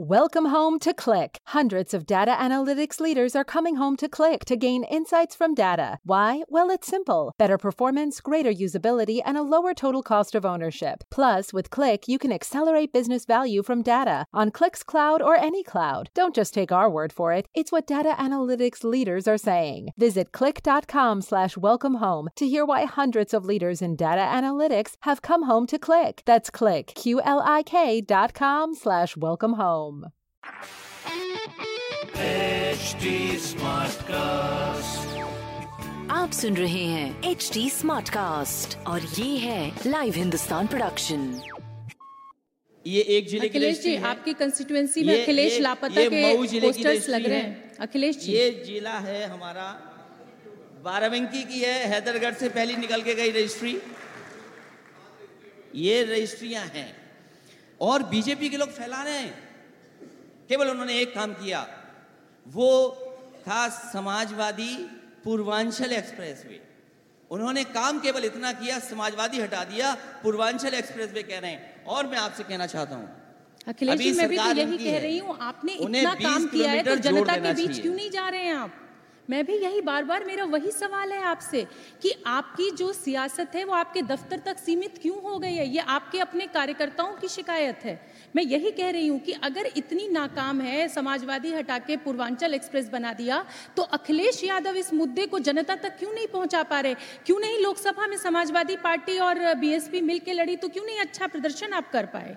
Welcome home to Click. Hundreds of data analytics leaders are coming home to Click to gain insights from data. Why? Well, it's simple better performance, greater usability, and a lower total cost of ownership. Plus, with Click, you can accelerate business value from data on Click's cloud or any cloud. Don't just take our word for it, it's what data analytics leaders are saying. Visit click.com slash welcome home to hear why hundreds of leaders in data analytics have come home to Click. That's Click, Q L I K dot com slash welcome home. HD Smartcast. आप सुन रहे हैं H D smart cast और ये है live Hindustan production ये एक ज़िले की अखिलेश जी आपकी कंस्टिट्यूएंसी में अखिलेश लापता के पोस्टर्स लग रहे है। हैं। अखिलेश जी। ये जिला है हमारा बाराबंकी की है हैदरगढ़ से पहली निकल के गई रजिस्ट्री। ये रजिस्ट्रियाँ हैं। और बीजेपी के लोग फैला रहे हैं। केवल उन्होंने एक काम किया। वो था समाजवादी पूर्वांचल एक्सप्रेसवे। उन्होंने काम केवल इतना किया समाजवादी हटा दिया पूर्वांचल एक्सप्रेसवे कह रहे हैं। और मैं आपसे कहना चाहता हूँ। अखिलेश जी मैं भी तो यही कह रही हूँ आपने इतना काम किया है तो जनता के बीच क्यों नहीं जा रहे हैं आप? मैं भी यही बार बार मेरा वही सवाल है आपसे कि आपकी जो सियासत है वो आपके दफ्तर तक सीमित क्यों हो गई है? ये आपके अपने कार्यकर्ताओं की शिकायत है। मैं यही कह रही हूँ कि अगर इतनी नाकाम है समाजवादी हटा के पूर्वांचल एक्सप्रेस बना दिया तो अखिलेश यादव इस मुद्दे को जनता तक क्यों नहीं पहुँचा पा रहे? क्यों नहीं लोकसभा में समाजवादी पार्टी और बीएसपी मिलके लड़ी तो क्यों नहीं अच्छा प्रदर्शन आप कर पाए?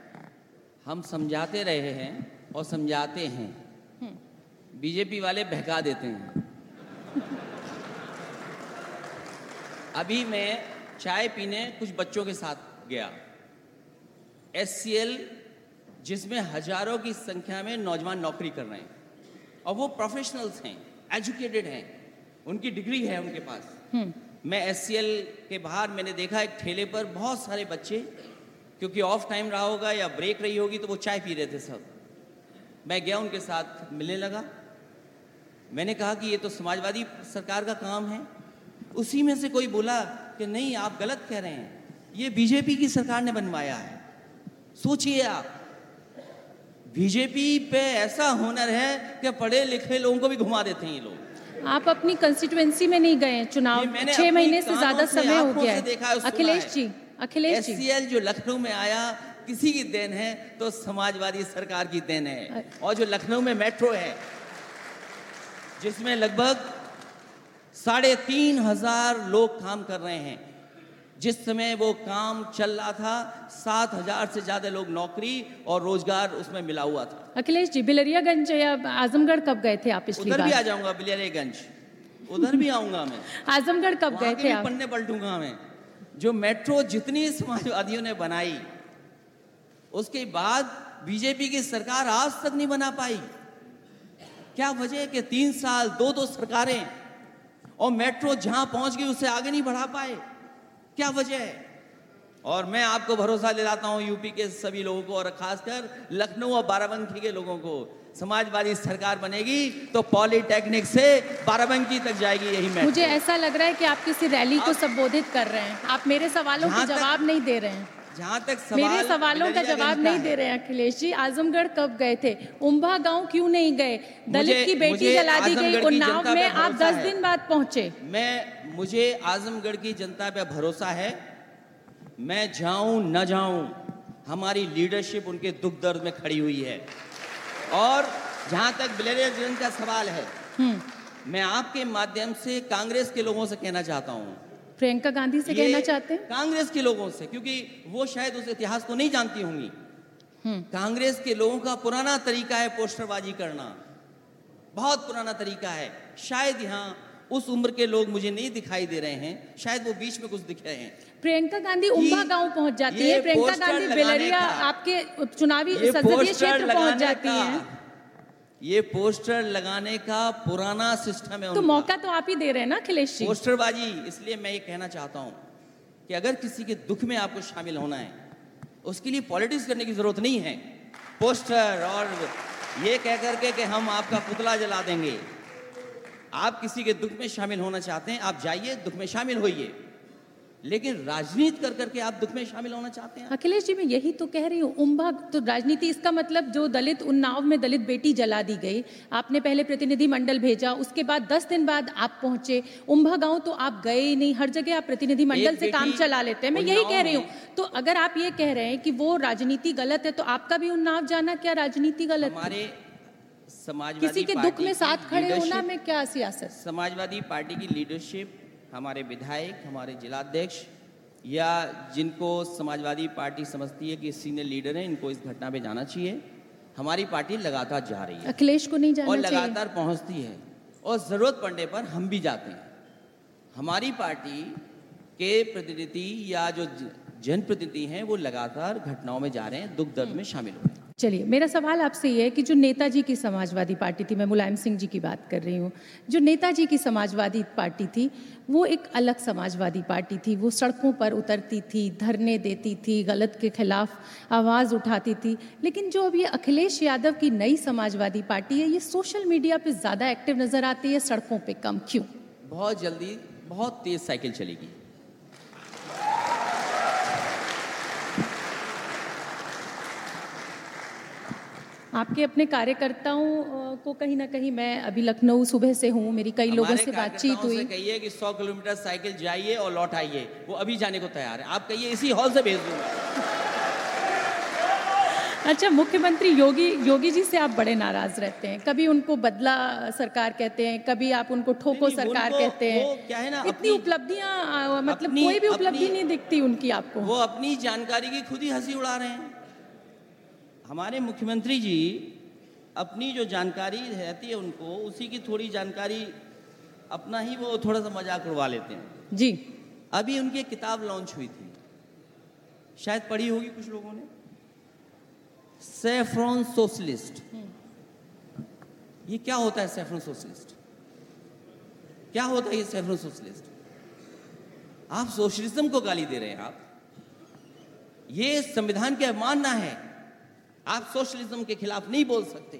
हम समझाते रहे हैं और समझाते हैं। बीजेपी वाले बहका देते हैं। अभी मैं चाय पीने कुछ बच्चों के साथ गया। एससीएल जिसमें हज़ारों की संख्या में नौजवान नौकरी कर रहे हैं। और वो प्रोफेशनल्स हैं एजुकेटेड हैं। उनकी डिग्री है उनके पास। मैं एस के बाहर मैंने देखा एक ठेले पर बहुत सारे बच्चे क्योंकि ऑफ़ टाइम रहा होगा या ब्रेक रही होगी तो वो चाय पी रहे थे सब। मैं गया उनके साथ मिलने लगा। मैंने कहा कि ये तो समाजवादी सरकार का काम है। उसी में से कोई बोला कि नहीं आप गलत कह रहे हैं। ये बीजेपी की सरकार ने बनवाया है। सोचिए आप। बीजेपी पे ऐसा हुनर है कि पढ़े लिखे लोगों को भी घुमा देते हैं ये लोग। आप अपनी कंस्टिट्यूएंसी में नहीं गए चुनाव छह महीने से ज़्यादा समय हो गया है, अखिलेश जी अखिलेश जी। जो लखनऊ में आया किसी की देन है तो समाजवादी सरकार की देन है। और जो लखनऊ में मेट्रो है जिसमें लगभग साढ़े तीन हज़ार लोग काम कर रहे हैं जिस समय वो काम चल रहा था सात हज़ार से ज़्यादा लोग नौकरी और रोज़गार उसमें मिला हुआ था। अखिलेश जी बिलरियागंज या आजमगढ़ कब गए थे आप पिछली उधर भी आ जाऊँगा बिलरियागंज। उधर भी आऊँगा मैं। आजमगढ़ कब गए थे आप? पन्ने पलटूँगा मैं। जो मेट्रो जितनी समाजवादियों ने बनाई उसके बाद बीजेपी की सरकार आज तक नहीं बना पाई। क्या वजह है कि तीन साल दो दो सरकारें और मेट्रो जहाँ पहुँच गई उसे आगे नहीं बढ़ा पाए? क्या वजह है? और मैं आपको भरोसा दिलाता हूँ यूपी के सभी लोगों को और खासकर लखनऊ और बाराबंकी के लोगों को। समाजवादी सरकार बनेगी तो पॉलिटेक्निक से बाराबंकी तक जाएगी यही मैं मुझे ऐसा लग रहा है कि आप किसी रैली को संबोधित कर रहे हैं। आप मेरे सवालों के जवाब नहीं दे रहे हैं। जहाँ तक सवाल मेरे सवालों का जवाब नहीं दे रहे हैं अखिलेश जी आजमगढ़ कब गए थे? उम्भा गाँव क्यों नहीं गए? दलित की बेटी जला दी गई उन्नाव में आप दस दिन बाद पहुँचे। मैं मुझे आजमगढ़ की जनता पे भरोसा है। मैं जाऊँ न जाऊँ हमारी लीडरशिप उनके दुख दर्द में खड़ी हुई है। और जहाँ तक बिलरियागंज का सवाल है मैं आपके माध्यम से कांग्रेस के लोगों से कहना चाहता हूँ। प्रियंका गांधी से कहना चाहते हैं? कांग्रेस के लोगों से क्योंकि वो शायद उस इतिहास को नहीं जानती होंगी। कांग्रेस के लोगों का पुराना तरीका है पोस्टरबाजी करना। बहुत पुराना तरीका है। शायद यहाँ उस उम्र के लोग मुझे नहीं दिखाई दे रहे हैं। शायद वो बीच में कुछ दिख रहे हैं। प्रियंका गांधी उम्भा गाँव पहुँच जाती है। प्रियंका गांधी बेलरिया आपके चुनावी संसदीय क्षेत्र पहुँच जाती हैं। ये पोस्टर लगाने का पुराना सिस्टम है तो मौका तो आप ही दे रहे हैं ना अखिलेश जी। पोस्टरबाजी इसलिए मैं ये कहना चाहता हूँ कि अगर किसी के दुख में आपको शामिल होना है उसके लिए पॉलिटिक्स करने की ज़रूरत नहीं है। पोस्टर और ये कह करके कि हम आपका पुतला जला देंगे। आप किसी के दुख में शामिल होना चाहते हैं आप जाइए दुख में शामिल होइए। लेकिन राजनीति कर करके आप दुख में शामिल होना चाहते हैं? अखिलेश जी मैं यही तो कह रही हूँ उम्भा तो राजनीति इसका मतलब जो दलित उन्नाव में दलित बेटी जला दी गई आपने पहले प्रतिनिधि मंडल भेजा उसके बाद दस दिन बाद आप पहुँचे। उम्भा गाँव तो आप गए ही नहीं हर जगह आप प्रतिनिधि मंडल से काम चला लेते हैं। मैं यही कह रही हूँ तो अगर आप ये कह रहे हैं कि वो राजनीति गलत है तो आपका भी उन्नाव जाना क्या राजनीति गलत है? हमारे समाजवादी किसी के दुख में साथ खड़े होना में क्या सियासत? समाजवादी पार्टी की लीडरशिप हमारे विधायक हमारे जिलाध्यक्ष या जिनको समाजवादी पार्टी समझती है कि सीनियर लीडर हैं इनको इस घटना पे जाना चाहिए। हमारी पार्टी लगातार जा रही है। अखिलेश को नहीं जाना और लगातार पहुँचती है। और ज़रूरत पड़ने पर हम भी जाते हैं। हमारी पार्टी के प्रतिनिधि या जो जनप्रतिनिधि हैं वो लगातार घटनाओं में जा रहे हैं दुख दर्द में शामिल हो रहे हैं। चलिए, मेरा सवाल आपसे ये है कि जो नेताजी की समाजवादी पार्टी थी, मैं मुलायम सिंह जी की बात कर रही हूँ, जो नेताजी की समाजवादी पार्टी थी, वो एक अलग समाजवादी पार्टी थी, वो सड़कों पर उतरती थी, धरने देती थी, गलत के खिलाफ आवाज़ उठाती थी, लेकिन जो अब ये अखिलेश यादव की नई समाजवादी पार्टी है, ये सोशल मीडिया पर ज़्यादा एक्टिव नज़र आती है, सड़कों पर कम, क्यों? बहुत जल्दी, बहुत तेज साइकिल चलेगी। आपके अपने कार्यकर्ताओं को कहीं ना कहीं मैं अभी लखनऊ सुबह से हूँ मेरी कई लोगों से बातचीत हुई। कहिए कि 100 किलोमीटर साइकिल जाइए और लौट आइए वो अभी जाने को तैयार है। आप कहिए इसी हॉल से भेज दूँगा। अच्छा मुख्यमंत्री योगी योगी जी से आप बड़े नाराज़ रहते हैं। कभी उनको बदला सरकार कहते हैं कभी आप उनको ठोको सरकार कहते हैं। क्या है ना, इतनी उपलब्धियाँ मतलब कोई भी उपलब्धि नहीं दिखती उनकी आपको। वो अपनी जानकारी की खुद ही हँसी उड़ा रहे हैं। हमारे मुख्यमंत्री जी अपनी जो जानकारी रहती है उनको उसी की थोड़ी जानकारी अपना ही वो थोड़ा सा मज़ाक उड़वा लेते हैं। जी। अभी उनकी एक किताब लॉन्च हुई थी। शायद पढ़ी होगी कुछ लोगों ने? सेफ्रॉन सोशलिस्ट ये क्या होता है सेफ्रॉन सोशलिस्ट क्या होता है ये सेफ्रॉन सोशलिस्ट आप सोशलिज्म को गाली दे रहे हैं आप। ये संविधान के अवमानना है। आप सोशलिज्म के खिलाफ नहीं बोल सकते।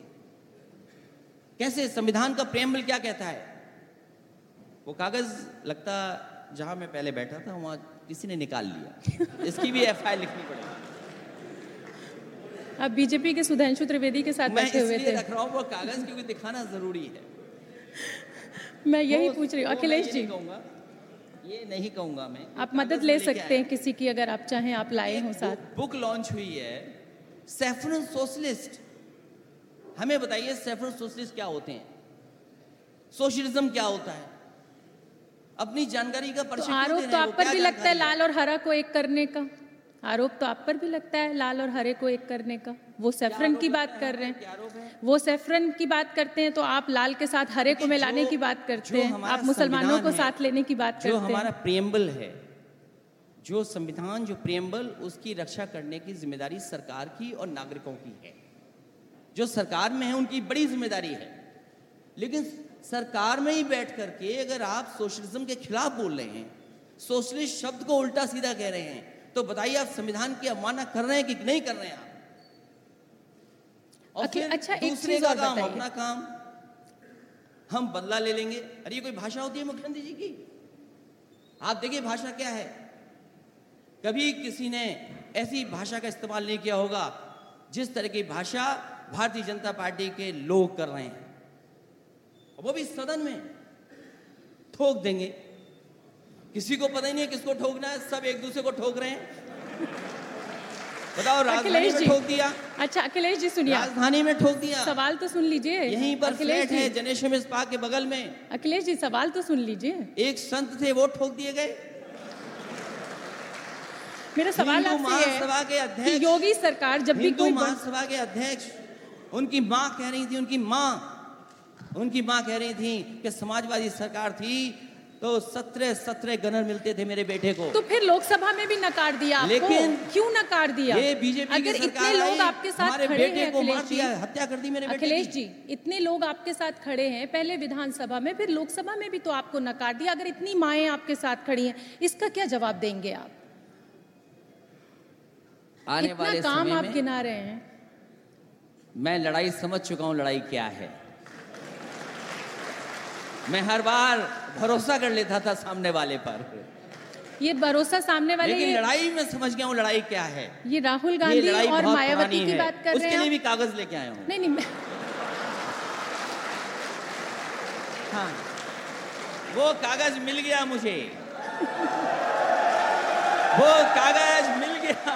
कैसे? संविधान का प्रेमबल क्या कहता है? वो कागज़ लगता जहाँ मैं पहले बैठा था वहाँ किसी ने निकाल लिया। इसकी भी एफ़ लिखनी पड़ेगी। आप बीजेपी के सुधांशु त्रिवेदी के साथ मैं बैठे हुए थे। रख रहा हूँ वो कागज़ क्योंकि दिखाना ज़रूरी है। मैं यही वो- पूछ रही हूँ अखिलेश जी। कहूँगा। ये नहीं कहूँगा मैं। आप मदद ले सकते हैं किसी की अगर आप चाहें आप लाए हो साथ। बुक लॉन्च हुई है सेफरन सोशलिस्ट। हमें बताइए सेफरन सोशलिस्ट क्या होते हैं? सोशलिज्म क्या होता है? अपनी जानकारी का तो आरोप तो आप पर भी लगता है लाल और हरा को एक करने का? आरोप तो आप पर भी लगता है लाल और हरे को एक करने का? वो सेफरन की बात कर रहे हैं। वो सेफरन की बात करते हैं तो आप लाल के साथ हरे को मिलाने की बात करते हैं। आप मुसलमानों को साथ लेने की बात करते हमारा हैं प्रियम्बल है जो संविधान जो प्रियम्बल उसकी रक्षा करने की ज़िम्मेदारी सरकार की और नागरिकों की है। जो सरकार में है उनकी बड़ी ज़िम्मेदारी है। लेकिन सरकार में ही बैठ करके अगर आप सोशलिज्म के खिलाफ बोल रहे हैं सोशलिस्ट शब्द को उल्टा सीधा कह रहे हैं तो बताइए आप संविधान की अवमानना कर रहे हैं कि नहीं कर रहे हैं आप? और अखिल- फिर अच्छा, एक दूसरे का काम अपना काम हम बदला ले लेंगे। अरे ये कोई भाषा होती है मुख्यमंत्री जी की? आप देखिए भाषा क्या है। कभी किसी ने ऐसी भाषा का इस्तेमाल नहीं किया होगा जिस तरह की भाषा भारतीय जनता पार्टी के लोग कर रहे हैं। वो भी सदन में ठोक देंगे। किसी को पता ही नहीं है किसको ठोकना है सब एक दूसरे को ठोक रहे हैं। बताओ राजधानी अखिलेश में ठोक दिया। अच्छा अखिलेश जी सुनिए। राजधानी में ठोक दिया। सवाल तो सुन लीजिए। यहीं पर अखिलेश फ्लैट है जी जनेश्वर स्पा के बगल में। अखिलेश जी सवाल तो सुन लीजिए। एक संत थे वो ठोक दिए गए। मेरा सवाल आपसे है के कि अध्यक्ष योगी सरकार जब भी कोई महासभा के अध्यक्ष उनकी माँ कह रही थी उनकी माँ उनकी माँ कह रही थी कि समाजवादी सरकार थी तो सत्रह सत्रह गनर मिलते थे मेरे बेटे को। तो फिर लोकसभा में भी नकार दिया आपको? लेकिन क्यों नकार दिया? ये बीजेपी की अगर इतने लोग आपके साथ खड़े बेटे हैं को मार जी। दिया हत्या कर दी मेरे बेटे अखिलेश जी इतने लोग आपके साथ खड़े हैं पहले विधानसभा में फिर लोकसभा में भी तो आपको नकार दिया अगर इतनी माएँ आपके साथ खड़ी हैं इसका क्या जवाब देंगे आप? आने वाले काम समय आप में गिना रहे हैं? मैं लड़ाई समझ चुका हूँ लड़ाई क्या है। मैं हर बार भरोसा कर लेता था सामने वाले पर। ये भरोसा सामने वाले लेकिन लड़ाई में समझ गया हूँ लड़ाई क्या है। ये राहुल गांधी लड़ाई और मायावती की बात कर उसके रहे लिए भी कागज़ लेके आया हूँ। नहीं नहीं मैं हाँ। वो कागज़ मिल गया मुझे। वो कागज़ मिल गया।